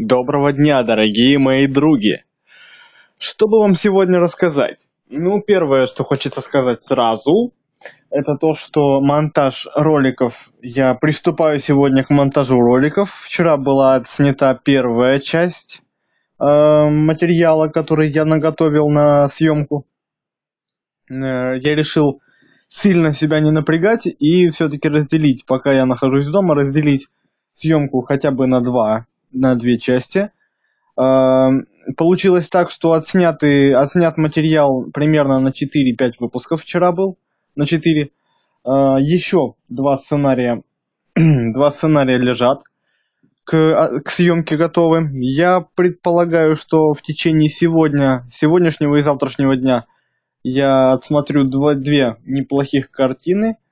Доброго дня, дорогие мои други! Что бы вам сегодня рассказать? Ну, первое, что хочется сказать сразу, это то, что монтаж роликов, я приступаю сегодня к монтажу роликов. Вчера была отснята первая часть э, материала, который я наготовил на съемку. Э, я решил сильно себя не напрягать и все-таки разделить, пока я нахожусь дома, разделить съемку хотя бы на два на две части. Эм, получилось так, что отснятый, отснят материал примерно на 4-5 выпусков вчера был. На 4. Э, еще два сценария, два сценария лежат к, а, к съемке готовы. Я предполагаю, что в течение сегодня, сегодняшнего и завтрашнего дня я отсмотрю два, две неплохих картины –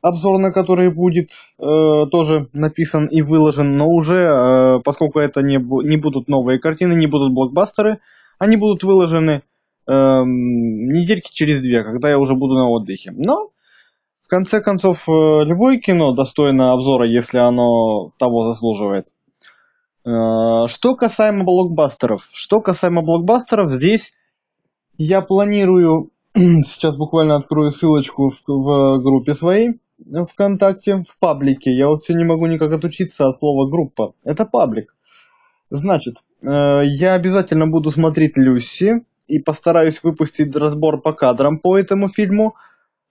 обзор на который будет э, тоже написан и выложен, но уже, э, поскольку это не, не будут новые картины, не будут блокбастеры, они будут выложены э, недельки через две, когда я уже буду на отдыхе. Но, в конце концов, э, любое кино достойно обзора, если оно того заслуживает. Э, что касаемо блокбастеров. Что касаемо блокбастеров, здесь я планирую сейчас буквально открою ссылочку в, в группе своей ВКонтакте, в паблике. Я вот все не могу никак отучиться от слова группа. Это паблик. Значит, э, я обязательно буду смотреть Люси и постараюсь выпустить разбор по кадрам по этому фильму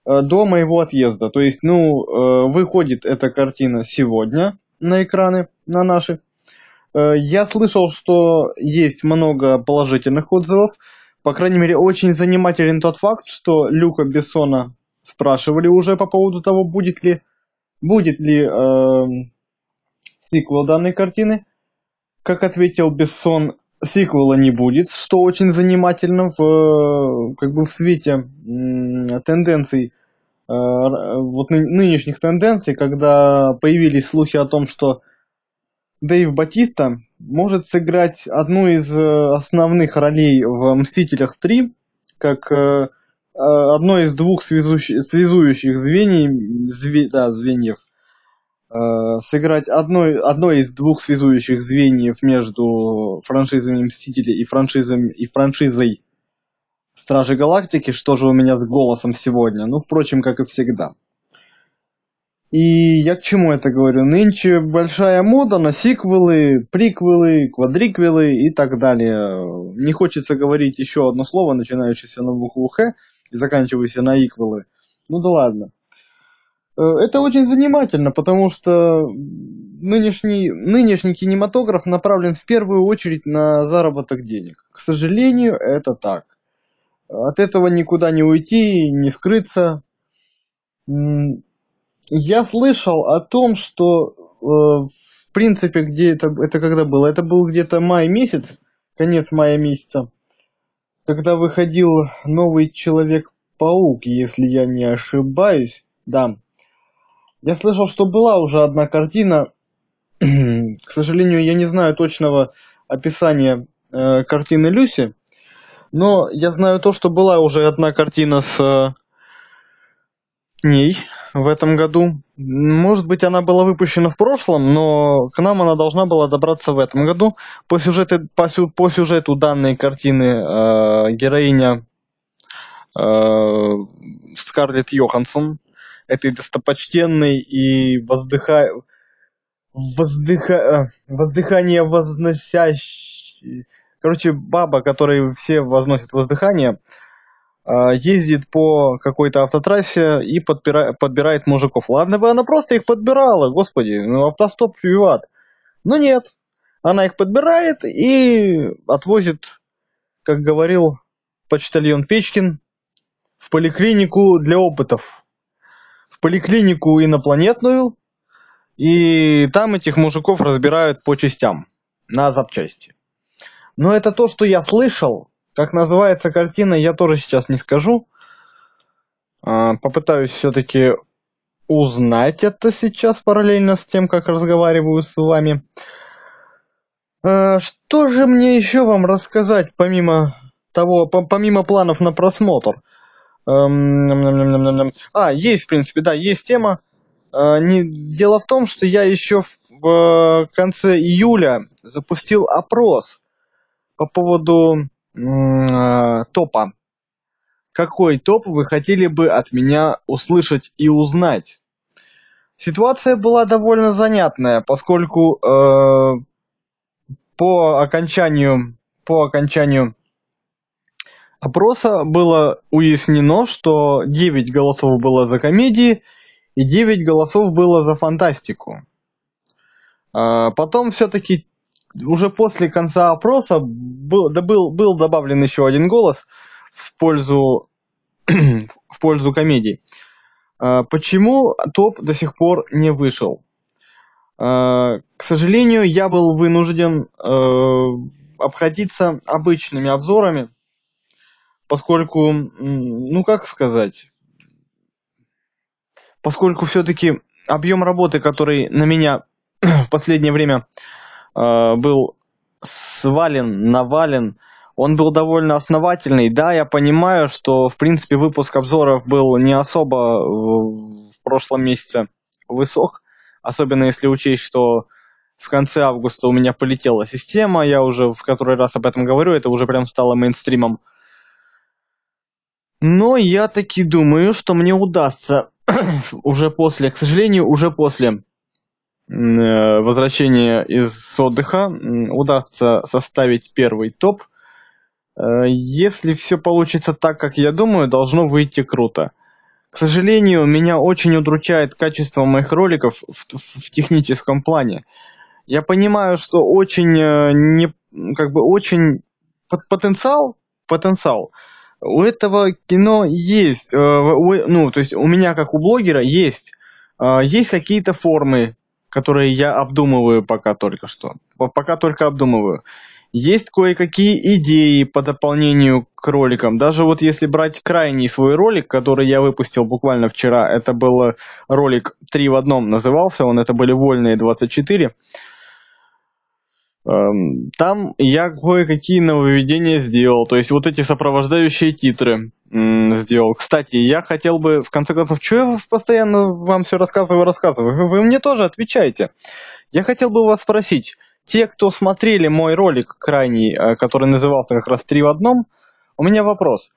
э, до моего отъезда. То есть, ну, э, выходит эта картина сегодня на экраны, на наши. Я слышал, что есть много положительных отзывов. По крайней мере, очень занимателен тот факт, что Люка Бессона спрашивали уже по поводу того, будет ли, будет ли э, сиквел данной картины. Как ответил Бессон, сиквела не будет, что очень занимательно в, как бы в свете э, тенденций, э, вот ны, нынешних тенденций, когда появились слухи о том, что Дэйв Батиста может сыграть одну из э, основных ролей в «Мстителях 3», как э, Э, одно из двух связующих, связующих звеньев, зве, да, звеньев э, сыграть одно, одно из двух связующих звеньев между франшизами Мстители и, франшизами, и франшизой Стражи Галактики, что же у меня с голосом сегодня, ну, впрочем, как и всегда. И я к чему это говорю? Нынче большая мода на сиквелы, приквелы, квадриквелы и так далее. Не хочется говорить еще одно слово, начинающееся на букву Х, и заканчивающийся на иквелы. Ну да ладно. Э, это очень занимательно, потому что нынешний, нынешний кинематограф направлен в первую очередь на заработок денег. К сожалению, это так. От этого никуда не уйти, не скрыться. Я слышал о том, что э, в принципе, где это, это когда было? Это был где-то май месяц, конец мая месяца когда выходил новый Человек-паук, если я не ошибаюсь, да. Я слышал, что была уже одна картина, к сожалению, я не знаю точного описания э, картины Люси, но я знаю то, что была уже одна картина с э, ней в этом году. Может быть, она была выпущена в прошлом, но к нам она должна была добраться в этом году. По сюжету, по, по сюжету данной картины э, героиня э, Скарлетт Йоханссон, этой достопочтенной и воздыха... Воздыха... Э, воздыхание возносящей... Короче, баба, которой все возносят воздыхание, а, ездит по какой-то автотрассе и подбира... подбирает мужиков. Ладно бы она просто их подбирала, господи, ну автостоп виват. Но нет, она их подбирает и отвозит, как говорил почтальон Печкин, в поликлинику для опытов. В поликлинику инопланетную, и там этих мужиков разбирают по частям, на запчасти. Но это то, что я слышал, как называется картина, я тоже сейчас не скажу. А, попытаюсь все-таки узнать это сейчас параллельно с тем, как разговариваю с вами. А, что же мне еще вам рассказать, помимо того, помимо планов на просмотр? Эм, а, есть, в принципе, да, есть тема. Не, дело в том, что я еще в, конце июля запустил опрос по поводу топа. Какой топ вы хотели бы от меня услышать и узнать? Ситуация была довольно занятная, поскольку э, по окончанию по окончанию опроса было уяснено, что 9 голосов было за комедии и 9 голосов было за фантастику. А, потом все-таки уже после конца опроса был, да был, был добавлен еще один голос в пользу, в пользу комедий. А, почему топ до сих пор не вышел? А, к сожалению, я был вынужден э, обходиться обычными обзорами, поскольку, ну как сказать, поскольку все-таки объем работы, который на меня в последнее время был свален, навален, он был довольно основательный. Да, я понимаю, что, в принципе, выпуск обзоров был не особо в прошлом месяце высок, особенно если учесть, что в конце августа у меня полетела система, я уже в который раз об этом говорю, это уже прям стало мейнстримом. Но я таки думаю, что мне удастся уже после, к сожалению, уже после э, возвращения из отдыха удастся составить первый топ. Э, если все получится так, как я думаю, должно выйти круто. К сожалению, меня очень удручает качество моих роликов в, в техническом плане. Я понимаю, что очень э, не, как бы очень потенциал, потенциал у этого кино есть, э, ну, то есть у меня, как у блогера, есть, э, есть какие-то формы, которые я обдумываю пока только что, пока только обдумываю. Есть кое-какие идеи по дополнению к роликам. Даже вот если брать крайний свой ролик, который я выпустил буквально вчера, это был ролик 3 в одном назывался он, это были вольные 24. Эм, там я кое-какие нововведения сделал, то есть вот эти сопровождающие титры сделал. Кстати, я хотел бы, в конце концов, что я постоянно вам все рассказываю, рассказываю? Вы, мне тоже отвечаете. Я хотел бы вас спросить, те, кто смотрели мой ролик крайний, э, который назывался как раз «Три в одном», у меня вопрос.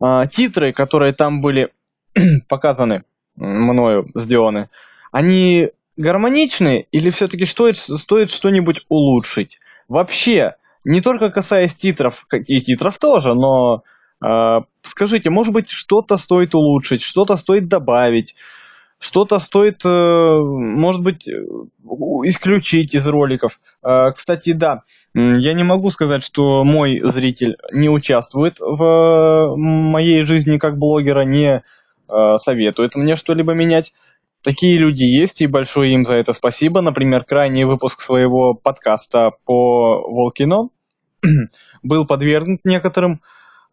А, титры, которые там были показаны мною, сделаны, они гармоничны или все-таки стоит, стоит что-нибудь улучшить? Вообще, не только касаясь титров, и титров тоже, но э, скажите, может быть, что-то стоит улучшить, что-то стоит добавить, что-то стоит, э, может быть, исключить из роликов. Э, кстати, да, я не могу сказать, что мой зритель не участвует в моей жизни как блогера, не э, советует мне что-либо менять. Такие люди есть, и большое им за это спасибо. Например, крайний выпуск своего подкаста по Волкино был подвергнут некоторым, эм,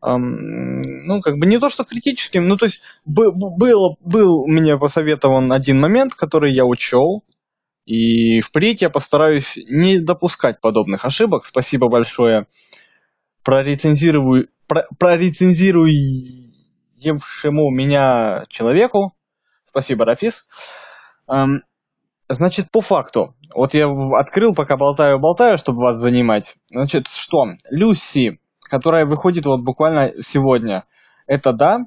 ну, как бы не то что критическим, ну, то есть был, был, был мне посоветован один момент, который я учел, и впредь я постараюсь не допускать подобных ошибок. Спасибо большое прорецензирую, про, прорецензируемшему меня человеку. Спасибо, Рафис. Значит, по факту. Вот я открыл, пока болтаю-болтаю, чтобы вас занимать. Значит, что? Люси, которая выходит вот буквально сегодня. Это да.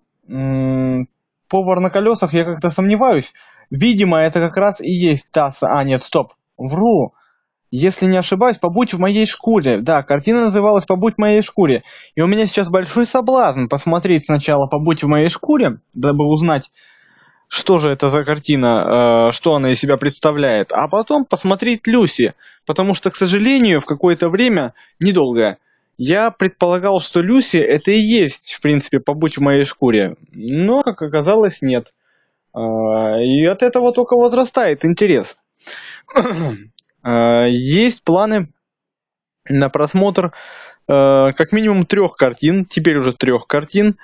Повар на колесах я как-то сомневаюсь. Видимо, это как раз и есть та... А, нет, стоп. Вру. Если не ошибаюсь, «Побудь в моей шкуре». Да, картина называлась «Побудь в моей шкуре». И у меня сейчас большой соблазн посмотреть сначала «Побудь в моей шкуре», дабы узнать, что же это за картина, э, что она из себя представляет, а потом посмотреть Люси, потому что, к сожалению, в какое-то время, недолгое, я предполагал, что Люси это и есть, в принципе, побудь в моей шкуре, но, как оказалось, нет. Э, и от этого только возрастает интерес. Э, есть планы на просмотр как минимум трех картин, теперь уже трех картин,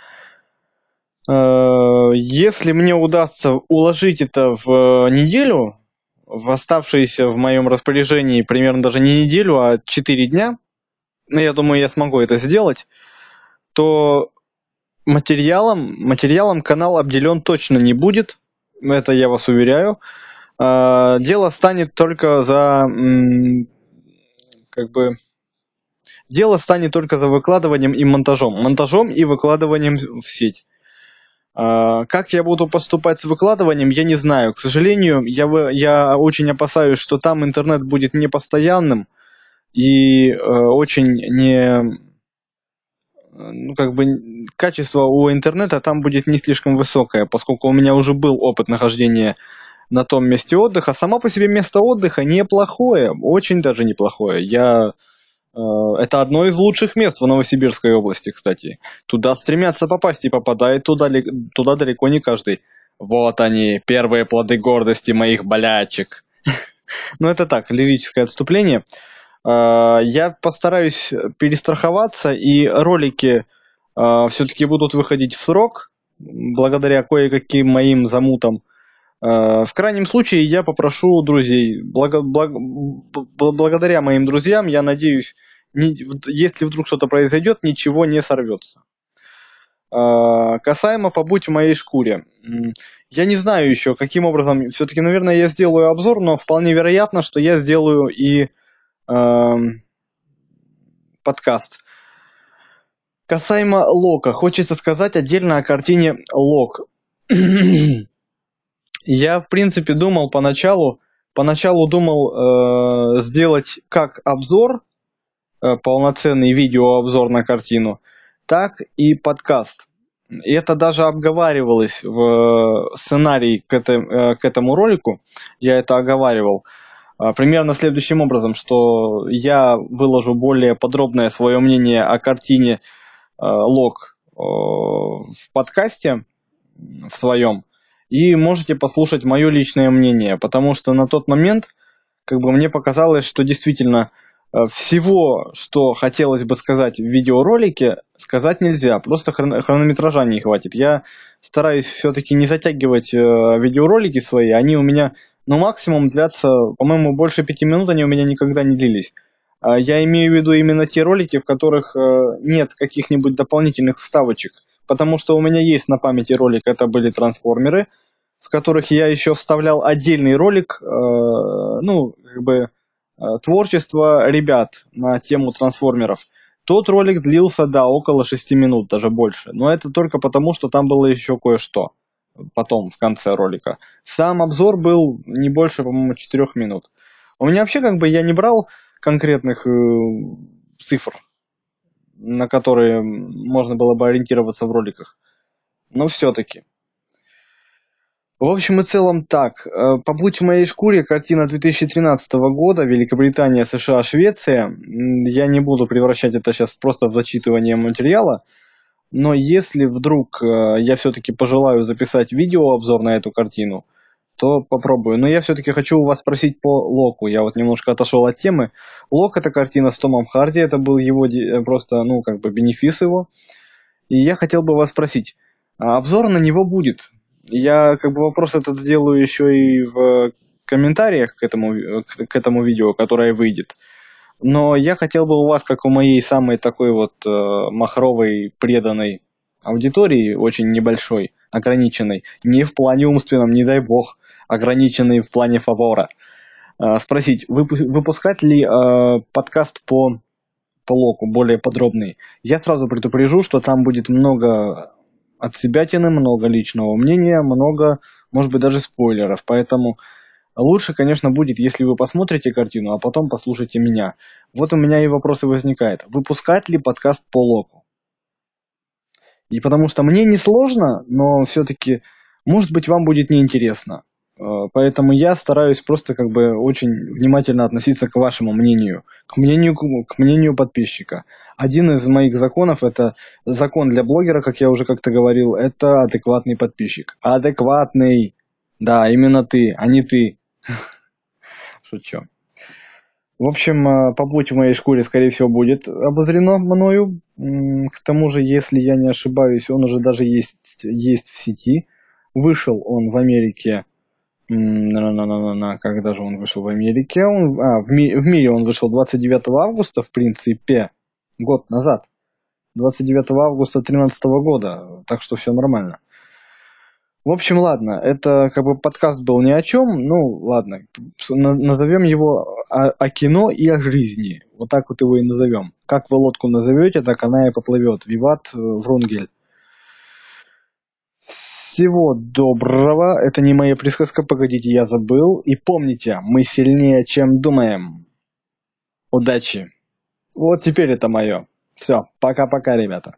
если мне удастся уложить это в неделю, в оставшиеся в моем распоряжении примерно даже не неделю, а 4 дня, я думаю, я смогу это сделать, то материалом, материалом канал обделен точно не будет. это я вас уверяю. А, дело станет только за как бы дело станет только за выкладыванием и монтажом. Монтажом и выкладыванием в сеть. А, как я буду поступать с выкладыванием, я не знаю. К сожалению, я, я очень опасаюсь, что там интернет будет непостоянным и э, очень не ну, как бы качество у интернета там будет не слишком высокое, поскольку у меня уже был опыт нахождения на том месте отдыха. Сама по себе место отдыха неплохое, очень даже неплохое. Я э, это одно из лучших мест в Новосибирской области, кстати. Туда стремятся попасть и попадает туда, туда далеко не каждый. Вот они, первые плоды гордости моих болячек. Ну это так, лирическое отступление. А, я постараюсь перестраховаться, и ролики а, все-таки будут выходить в срок, благодаря кое-каким моим замутам. А, в крайнем случае я попрошу друзей, благо, благ, благодаря моим друзьям, я надеюсь, если вдруг что-то произойдет, ничего не сорвется. Касаемо побудь в моей шкуре. Я не знаю еще, каким образом, все-таки, наверное, я сделаю обзор, но вполне вероятно, что я сделаю и подкаст. Касаемо Лока, хочется сказать отдельно о картине Лок. Я, в принципе, думал поначалу, поначалу думал э, сделать как обзор, э, полноценный видеообзор на картину, так и подкаст. И это даже обговаривалось в сценарии к, это, э, к этому ролику. Я это оговаривал. А, примерно следующим образом, что я выложу более подробное свое мнение о картине а, лог в подкасте в своем, и можете послушать мое личное мнение, потому что на тот момент как бы мне показалось, что действительно а, всего, что хотелось бы сказать в видеоролике, сказать нельзя, просто хронометража не хватит. Я стараюсь все-таки не затягивать видеоролики свои, они у меня но максимум длятся, по-моему, больше пяти минут они у меня никогда не длились. А, я имею в виду именно те ролики, в которых э, нет каких-нибудь дополнительных вставочек, потому что у меня есть на памяти ролик, это были трансформеры, в которых я еще вставлял отдельный ролик, э, ну, как бы, э, творчество ребят на тему трансформеров. Тот ролик длился, да, около шести минут, даже больше. Но это только потому, что там было еще кое-что потом, в конце ролика. Сам обзор был не больше, по-моему, 4 минут. У меня вообще как бы я не брал конкретных э, цифр, на которые можно было бы ориентироваться в роликах. Но все-таки. В общем и целом так. Э, «Побудь в моей шкуре» картина 2013 года, Великобритания, США, Швеция. Я не буду превращать это сейчас просто в зачитывание материала. Но если вдруг э, я все-таки пожелаю записать видеообзор на эту картину, то попробую. Но я все-таки хочу у вас спросить по Локу. Я вот немножко отошел от темы. Лок это картина с Томом Харди, это был его э, просто, ну, как бы бенефис его. И я хотел бы вас спросить, а обзор на него будет? Я как бы вопрос этот сделаю еще и в комментариях к этому, к этому видео, которое выйдет. Но я хотел бы у вас, как у моей самой такой вот э, махровой, преданной аудитории, очень небольшой, ограниченной, не в плане умственном, не дай бог, ограниченной в плане фавора, э, спросить, выпускать ли э, подкаст по, по локу, более подробный. Я сразу предупрежу, что там будет много от себя много личного мнения, много, может быть, даже спойлеров, поэтому Лучше, конечно, будет, если вы посмотрите картину, а потом послушайте меня. Вот у меня и вопросы возникают. Выпускать ли подкаст по локу? И потому что мне не сложно, но все-таки, может быть, вам будет неинтересно. Э, поэтому я стараюсь просто как бы очень внимательно относиться к вашему мнению, к мнению, к мнению подписчика. Один из моих законов, это закон для блогера, как я уже как-то говорил, это адекватный подписчик. Адекватный. Да, именно ты, а не ты. Шучу. В общем, э, побудь в моей шкуре, скорее всего, будет обозрено мною. К тому же, если я не ошибаюсь, он уже даже есть, есть в сети. Вышел он в Америке. На-на-на-на-на, когда же он вышел в Америке? Он, а, в, ми- в мире он вышел 29 августа, в принципе, год назад. 29 августа 2013 года, так что все нормально. В общем, ладно, это как бы подкаст был ни о чем, ну ладно, назовем его о, о кино и о жизни. Вот так вот его и назовем. Как вы лодку назовете, так она и поплывет. Виват э, Врунгель. Всего доброго. Это не моя присказка, погодите, я забыл. И помните, мы сильнее, чем думаем. Удачи. Вот теперь это мое. Все, пока-пока, ребята.